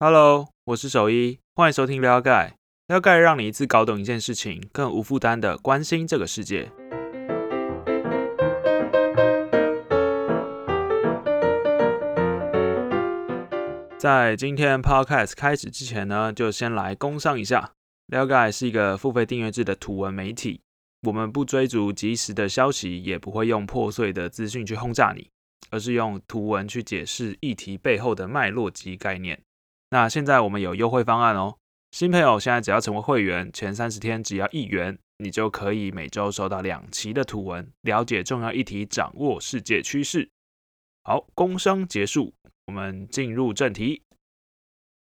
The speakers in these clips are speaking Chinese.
Hello，我是守一，欢迎收听撩盖。撩盖让你一次搞懂一件事情，更无负担的关心这个世界。在今天 Podcast 开始之前呢，就先来工商一下。撩盖是一个付费订阅制的图文媒体，我们不追逐即时的消息，也不会用破碎的资讯去轰炸你，而是用图文去解释议题背后的脉络及概念。那现在我们有优惠方案哦，新朋友现在只要成为会员，前三十天只要一元，你就可以每周收到两期的图文，了解重要议题，掌握世界趋势。好，工商结束，我们进入正题。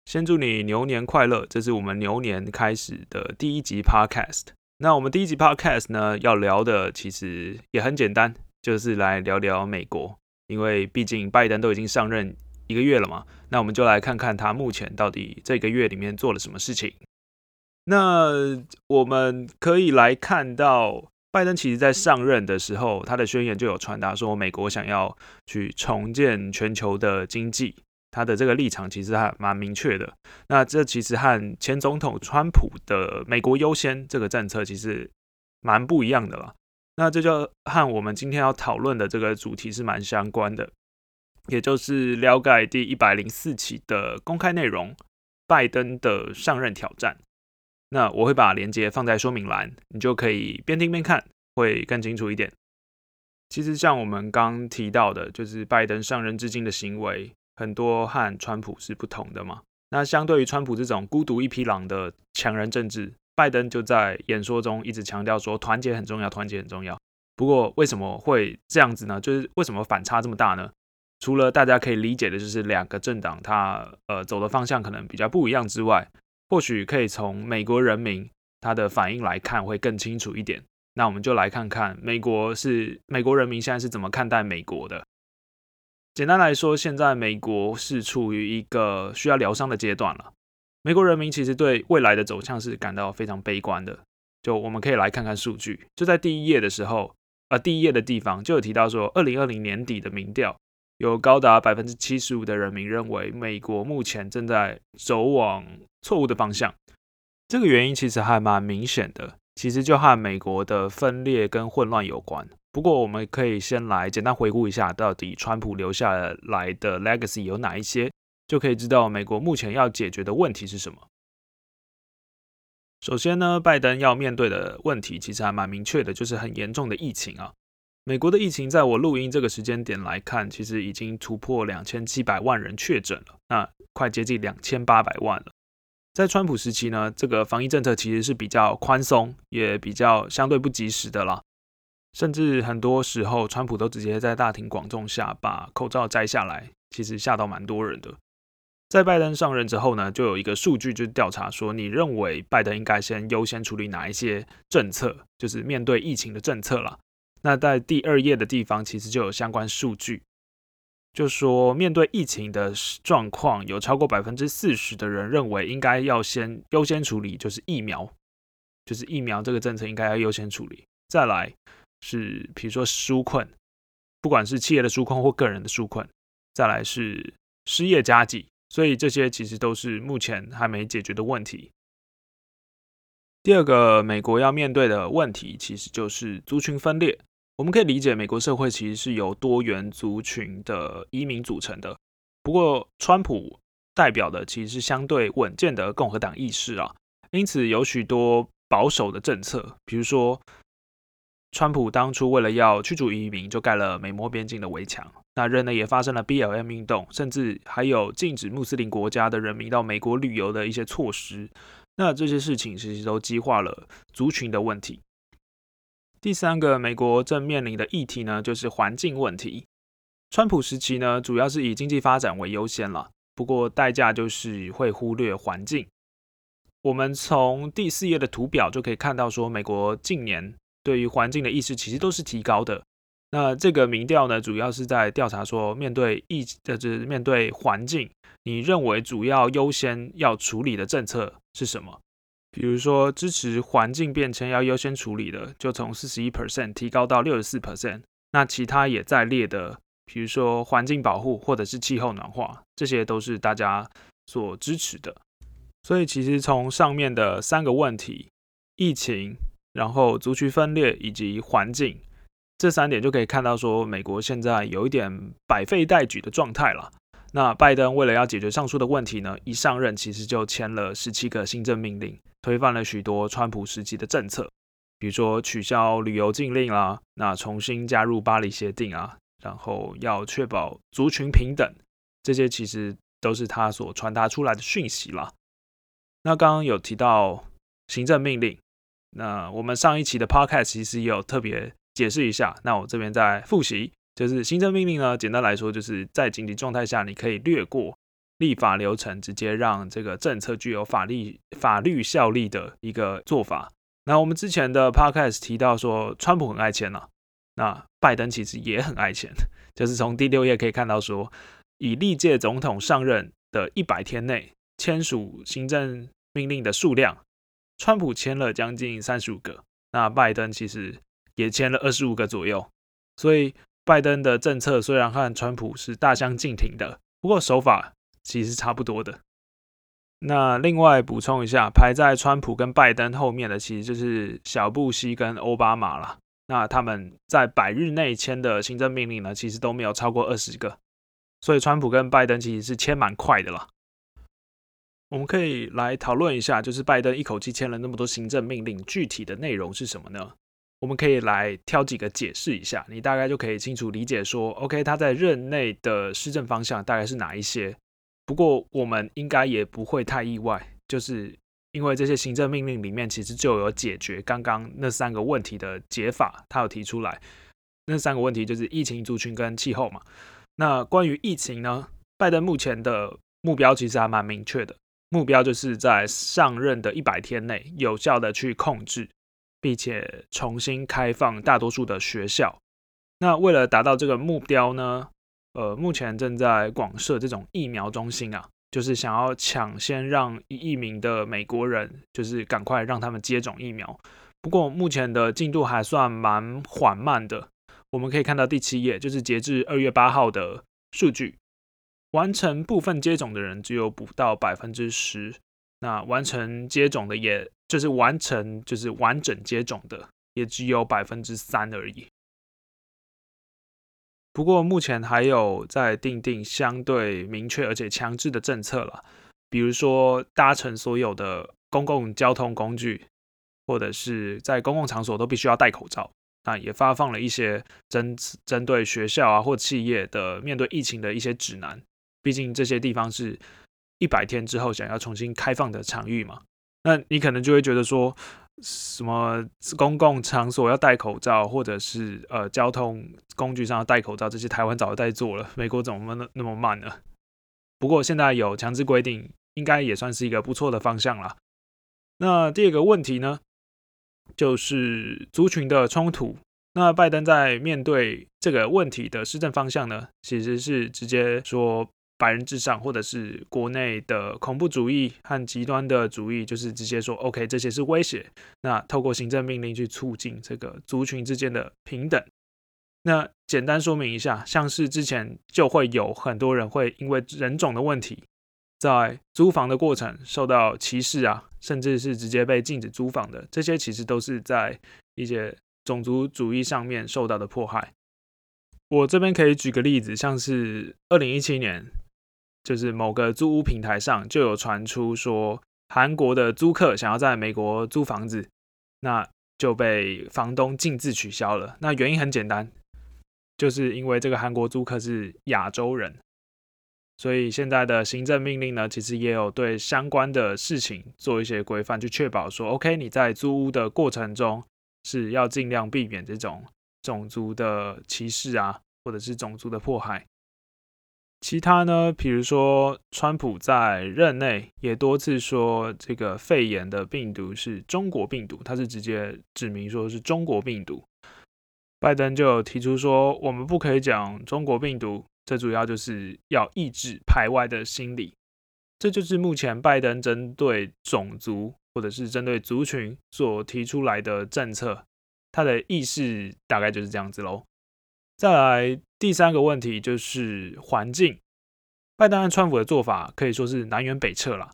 先祝你牛年快乐！这是我们牛年开始的第一集 Podcast。那我们第一集 Podcast 呢，要聊的其实也很简单，就是来聊聊美国，因为毕竟拜登都已经上任一个月了嘛。那我们就来看看他目前到底这个月里面做了什么事情。那我们可以来看到，拜登其实在上任的时候，他的宣言就有传达说，美国想要去重建全球的经济。他的这个立场其实还蛮明确的，那这其实和前总统川普的“美国优先”这个政策其实蛮不一样的了。那这就和我们今天要讨论的这个主题是蛮相关的，也就是了解第一百零四期的公开内容——拜登的上任挑战。那我会把链接放在说明栏，你就可以边听边看，会更清楚一点。其实像我们刚提到的，就是拜登上任至今的行为。很多和川普是不同的嘛？那相对于川普这种孤独一匹狼的强人政治，拜登就在演说中一直强调说团结很重要，团结很重要。不过为什么会这样子呢？就是为什么反差这么大呢？除了大家可以理解的就是两个政党它呃走的方向可能比较不一样之外，或许可以从美国人民他的反应来看会更清楚一点。那我们就来看看美国是美国人民现在是怎么看待美国的。简单来说，现在美国是处于一个需要疗伤的阶段了。美国人民其实对未来的走向是感到非常悲观的。就我们可以来看看数据，就在第一页的时候，呃，第一页的地方就有提到说，二零二零年底的民调有高达百分之七十五的人民认为美国目前正在走往错误的方向。这个原因其实还蛮明显的，其实就和美国的分裂跟混乱有关。不过，我们可以先来简单回顾一下，到底川普留下来的 legacy 有哪一些，就可以知道美国目前要解决的问题是什么。首先呢，拜登要面对的问题其实还蛮明确的，就是很严重的疫情啊。美国的疫情在我录音这个时间点来看，其实已经突破两千七百万人确诊了，那快接近两千八百万了。在川普时期呢，这个防疫政策其实是比较宽松，也比较相对不及时的啦。甚至很多时候，川普都直接在大庭广众下把口罩摘下来，其实吓到蛮多人的。在拜登上任之后呢，就有一个数据就调查说，你认为拜登应该先优先处理哪一些政策，就是面对疫情的政策啦。那在第二页的地方，其实就有相关数据，就说面对疫情的状况，有超过百分之四十的人认为应该要先优先处理，就是疫苗，就是疫苗这个政策应该要优先处理，再来。是，比如说纾困，不管是企业的纾困或个人的纾困，再来是失业加急，所以这些其实都是目前还没解决的问题。第二个，美国要面对的问题其实就是族群分裂。我们可以理解，美国社会其实是由多元族群的移民组成的。不过，川普代表的其实是相对稳健的共和党意识啊，因此有许多保守的政策，比如说。川普当初为了要驱逐移民，就盖了美墨边境的围墙。那任内也发生了 BLM 运动，甚至还有禁止穆斯林国家的人民到美国旅游的一些措施。那这些事情其实都激化了族群的问题。第三个，美国正面临的议题呢，就是环境问题。川普时期呢，主要是以经济发展为优先了，不过代价就是会忽略环境。我们从第四页的图表就可以看到，说美国近年。对于环境的意识其实都是提高的。那这个民调呢，主要是在调查说，面对疫，就是面对环境，你认为主要优先要处理的政策是什么？比如说，支持环境变迁要优先处理的，就从四十一 percent 提高到六十四 percent。那其他也在列的，比如说环境保护或者是气候暖化，这些都是大家所支持的。所以其实从上面的三个问题——疫情、然后族群分裂以及环境这三点，就可以看到说美国现在有一点百废待举的状态了。那拜登为了要解决上述的问题呢，一上任其实就签了十七个新政命令，推翻了许多川普时期的政策，比如说取消旅游禁令啦，那重新加入巴黎协定啊，然后要确保族群平等，这些其实都是他所传达出来的讯息啦。那刚刚有提到行政命令，那我们上一期的 podcast 其实也有特别解释一下，那我这边再复习。就是行政命令呢，简单来说，就是在紧急状态下，你可以略过立法流程，直接让这个政策具有法律法律效力的一个做法。那我们之前的 podcast 提到说，川普很爱签呐，那拜登其实也很爱签，就是从第六页可以看到说，以历届总统上任的一百天内签署行政命令的数量，川普签了将近三十五个，那拜登其实也签了二十五个左右，所以。拜登的政策虽然和川普是大相径庭的，不过手法其实是差不多的。那另外补充一下，排在川普跟拜登后面的，其实就是小布希跟奥巴马了。那他们在百日内签的行政命令呢，其实都没有超过二十个。所以川普跟拜登其实是签蛮快的啦。我们可以来讨论一下，就是拜登一口气签了那么多行政命令，具体的内容是什么呢？我们可以来挑几个解释一下，你大概就可以清楚理解说，OK，他在任内的施政方向大概是哪一些。不过我们应该也不会太意外，就是因为这些行政命令里面其实就有解决刚刚那三个问题的解法，他有提出来。那三个问题就是疫情、族群跟气候嘛。那关于疫情呢，拜登目前的目标其实还蛮明确的，目标就是在上任的一百天内有效的去控制。并且重新开放大多数的学校。那为了达到这个目标呢，呃，目前正在广设这种疫苗中心啊，就是想要抢先让一亿名的美国人，就是赶快让他们接种疫苗。不过目前的进度还算蛮缓慢的。我们可以看到第七页，就是截至二月八号的数据，完成部分接种的人只有不到百分之十。那完成接种的，也就是完成就是完整接种的，也只有百分之三而已。不过目前还有在定定相对明确而且强制的政策了，比如说搭乘所有的公共交通工具，或者是在公共场所都必须要戴口罩。那也发放了一些针针对学校啊或企业的面对疫情的一些指南，毕竟这些地方是。一百天之后想要重新开放的场域嘛？那你可能就会觉得说，什么公共场所要戴口罩，或者是呃交通工具上要戴口罩，这些台湾早就在做了，美国怎么那那么慢呢？不过现在有强制规定，应该也算是一个不错的方向了。那第二个问题呢，就是族群的冲突。那拜登在面对这个问题的施政方向呢，其实是直接说。百人至上，或者是国内的恐怖主义和极端的主义，就是直接说 OK，这些是威胁。那透过行政命令去促进这个族群之间的平等。那简单说明一下，像是之前就会有很多人会因为人种的问题，在租房的过程受到歧视啊，甚至是直接被禁止租房的，这些其实都是在一些种族主义上面受到的迫害。我这边可以举个例子，像是二零一七年。就是某个租屋平台上就有传出说，韩国的租客想要在美国租房子，那就被房东禁止取消了。那原因很简单，就是因为这个韩国租客是亚洲人，所以现在的行政命令呢，其实也有对相关的事情做一些规范，去确保说，OK，你在租屋的过程中是要尽量避免这种种族的歧视啊，或者是种族的迫害。其他呢？比如说，川普在任内也多次说这个肺炎的病毒是中国病毒，他是直接指明说是中国病毒。拜登就提出说，我们不可以讲中国病毒，这主要就是要抑制排外的心理。这就是目前拜登针对种族或者是针对族群所提出来的政策，他的意识大概就是这样子喽。再来第三个问题就是环境。拜登和川普的做法可以说是南辕北辙了。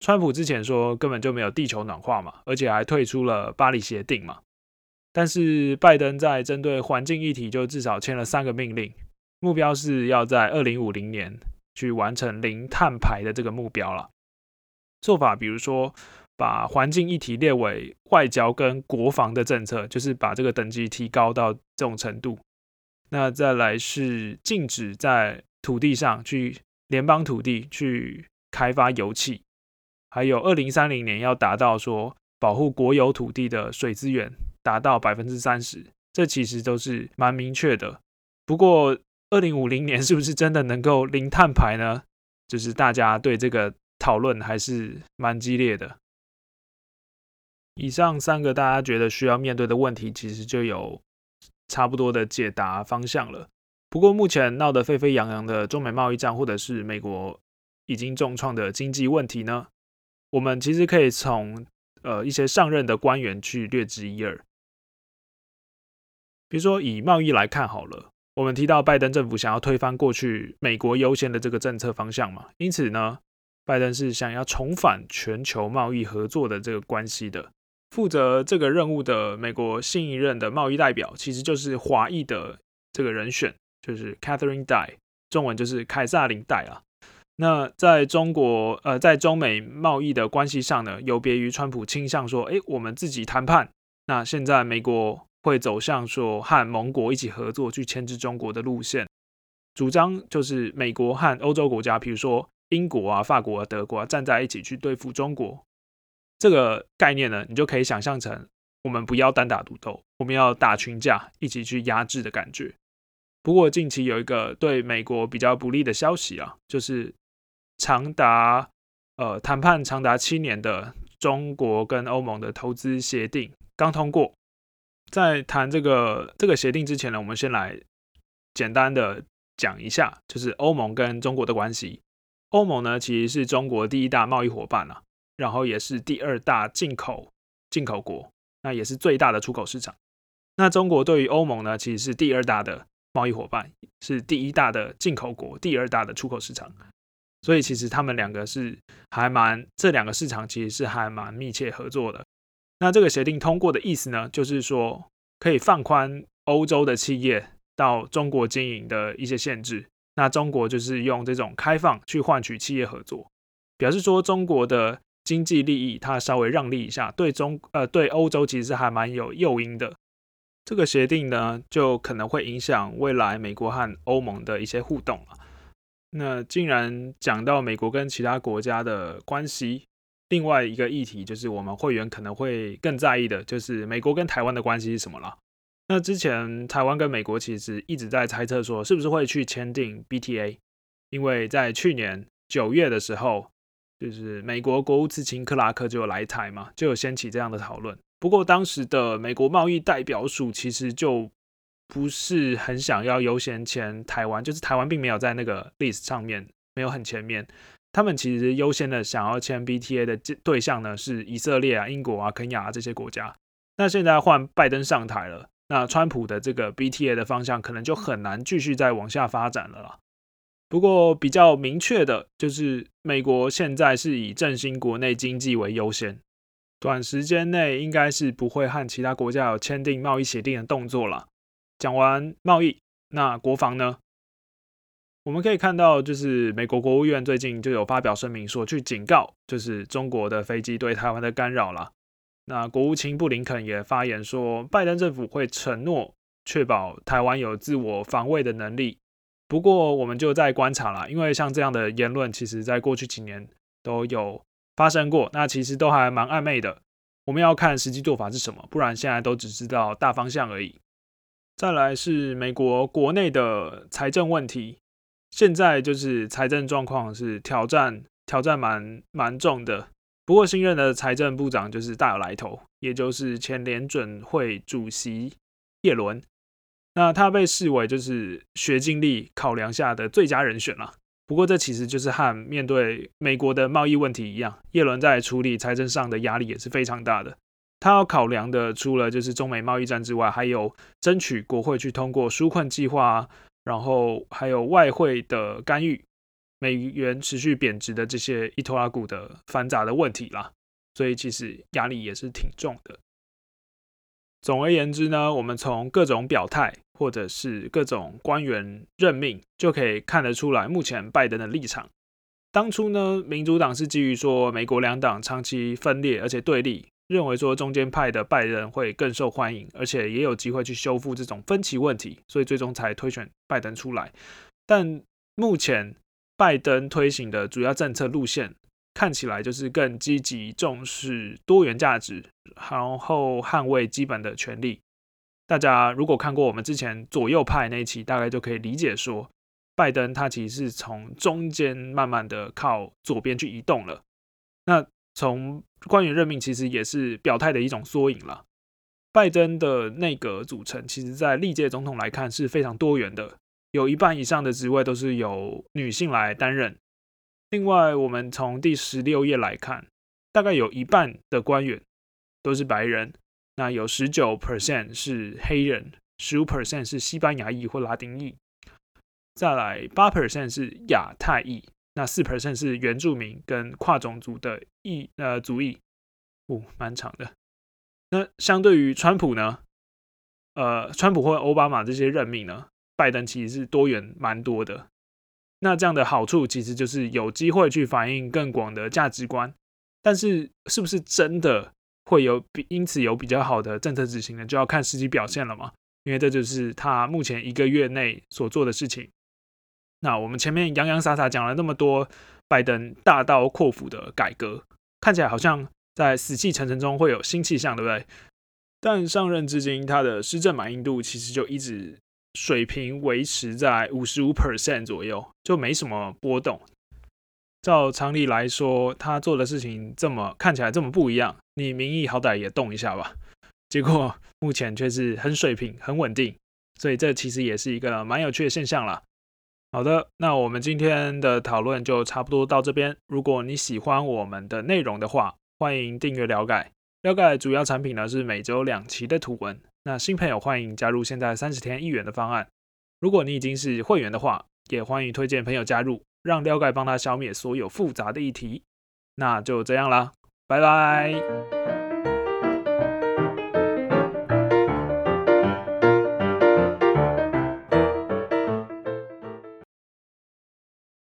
川普之前说根本就没有地球暖化嘛，而且还退出了巴黎协定嘛。但是拜登在针对环境议题就至少签了三个命令，目标是要在二零五零年去完成零碳排的这个目标了。做法比如说把环境议题列为外交跟国防的政策，就是把这个等级提高到这种程度。那再来是禁止在土地上去联邦土地去开发油气。还有，二零三零年要达到说保护国有土地的水资源达到百分之三十，这其实都是蛮明确的。不过，二零五零年是不是真的能够零碳排呢？就是大家对这个讨论还是蛮激烈的。以上三个大家觉得需要面对的问题，其实就有差不多的解答方向了。不过，目前闹得沸沸扬扬的中美贸易战，或者是美国已经重创的经济问题呢？我们其实可以从呃一些上任的官员去略知一二，比如说以贸易来看好了，我们提到拜登政府想要推翻过去美国优先的这个政策方向嘛，因此呢，拜登是想要重返全球贸易合作的这个关系的。负责这个任务的美国新一任的贸易代表，其实就是华裔的这个人选，就是 Catherine Dye，中文就是凯撒琳戴啊。那在中国，呃，在中美贸易的关系上呢，有别于川普倾向说，哎，我们自己谈判。那现在美国会走向说和盟国一起合作去牵制中国的路线，主张就是美国和欧洲国家，比如说英国啊、法国啊、德国啊，站在一起去对付中国。这个概念呢，你就可以想象成，我们不要单打独斗，我们要打群架，一起去压制的感觉。不过近期有一个对美国比较不利的消息啊，就是。长达呃谈判长达七年的中国跟欧盟的投资协定刚通过，在谈这个这个协定之前呢，我们先来简单的讲一下，就是欧盟跟中国的关系。欧盟呢其实是中国第一大贸易伙伴啊，然后也是第二大进口进口国，那也是最大的出口市场。那中国对于欧盟呢，其实是第二大的贸易伙伴，是第一大的进口国，第二大的出口市场。所以其实他们两个是还蛮，这两个市场其实是还蛮密切合作的。那这个协定通过的意思呢，就是说可以放宽欧洲的企业到中国经营的一些限制。那中国就是用这种开放去换取企业合作，表示说中国的经济利益它稍微让利一下，对中呃对欧洲其实还蛮有诱因的。这个协定呢，就可能会影响未来美国和欧盟的一些互动了。那竟然讲到美国跟其他国家的关系，另外一个议题就是我们会员可能会更在意的，就是美国跟台湾的关系是什么了。那之前台湾跟美国其实一直在猜测说，是不是会去签订 BTA，因为在去年九月的时候，就是美国国务次卿克拉克就有来台嘛，就有掀起这样的讨论。不过当时的美国贸易代表署其实就。不是很想要优先签台湾，就是台湾并没有在那个 list 上面，没有很前面。他们其实优先的想要签 BTA 的对象呢是以色列啊、英国啊、肯亚这些国家。那现在换拜登上台了，那川普的这个 BTA 的方向可能就很难继续再往下发展了啦。不过比较明确的就是，美国现在是以振兴国内经济为优先，短时间内应该是不会和其他国家有签订贸易协定的动作了。讲完贸易，那国防呢？我们可以看到，就是美国国务院最近就有发表声明，说去警告，就是中国的飞机对台湾的干扰了。那国务卿布林肯也发言说，拜登政府会承诺确保台湾有自我防卫的能力。不过，我们就在观察了，因为像这样的言论，其实在过去几年都有发生过，那其实都还蛮暧昧的。我们要看实际做法是什么，不然现在都只知道大方向而已。再来是美国国内的财政问题，现在就是财政状况是挑战，挑战蛮蛮重的。不过新任的财政部长就是大有来头，也就是前联准会主席叶伦。那他被视为就是学经历考量下的最佳人选了。不过这其实就是和面对美国的贸易问题一样，叶伦在处理财政上的压力也是非常大的。他要考量的，除了就是中美贸易战之外，还有争取国会去通过纾困计划，然后还有外汇的干预。美元持续贬值的这些伊托拉股的繁杂的问题啦，所以其实压力也是挺重的。总而言之呢，我们从各种表态或者是各种官员任命，就可以看得出来目前拜登的立场。当初呢，民主党是基于说美国两党长期分裂而且对立，认为说中间派的拜登会更受欢迎，而且也有机会去修复这种分歧问题，所以最终才推选拜登出来。但目前拜登推行的主要政策路线。看起来就是更积极重视多元价值，然后捍卫基本的权利。大家如果看过我们之前左右派那一期，大概就可以理解说，拜登他其实是从中间慢慢的靠左边去移动了。那从官员任命其实也是表态的一种缩影了。拜登的内阁组成，其实在历届总统来看是非常多元的，有一半以上的职位都是由女性来担任。另外，我们从第十六页来看，大概有一半的官员都是白人，那有十九 percent 是黑人，十五 percent 是西班牙裔或拉丁裔，再来八 percent 是亚太裔，那四 percent 是原住民跟跨种族的裔呃族裔，哦，蛮长的。那相对于川普呢，呃，川普或奥巴马这些任命呢，拜登其实是多元蛮多的。那这样的好处其实就是有机会去反映更广的价值观，但是是不是真的会有比因此有比较好的政策执行呢？就要看实际表现了嘛。因为这就是他目前一个月内所做的事情。那我们前面洋洋洒洒讲了那么多拜登大刀阔斧的改革，看起来好像在死气沉沉中会有新气象，对不对？但上任至今，他的施政满意度其实就一直。水平维持在五十五 percent 左右，就没什么波动。照常理来说，他做的事情这么看起来这么不一样，你民意好歹也动一下吧。结果 目前却是很水平、很稳定，所以这其实也是一个蛮有趣的现象了。好的，那我们今天的讨论就差不多到这边。如果你喜欢我们的内容的话，欢迎订阅了解。了解主要产品呢是每周两期的图文。那新朋友欢迎加入现在三十天一元的方案。如果你已经是会员的话，也欢迎推荐朋友加入，让撩盖帮他消灭所有复杂的议题。那就这样啦，拜拜。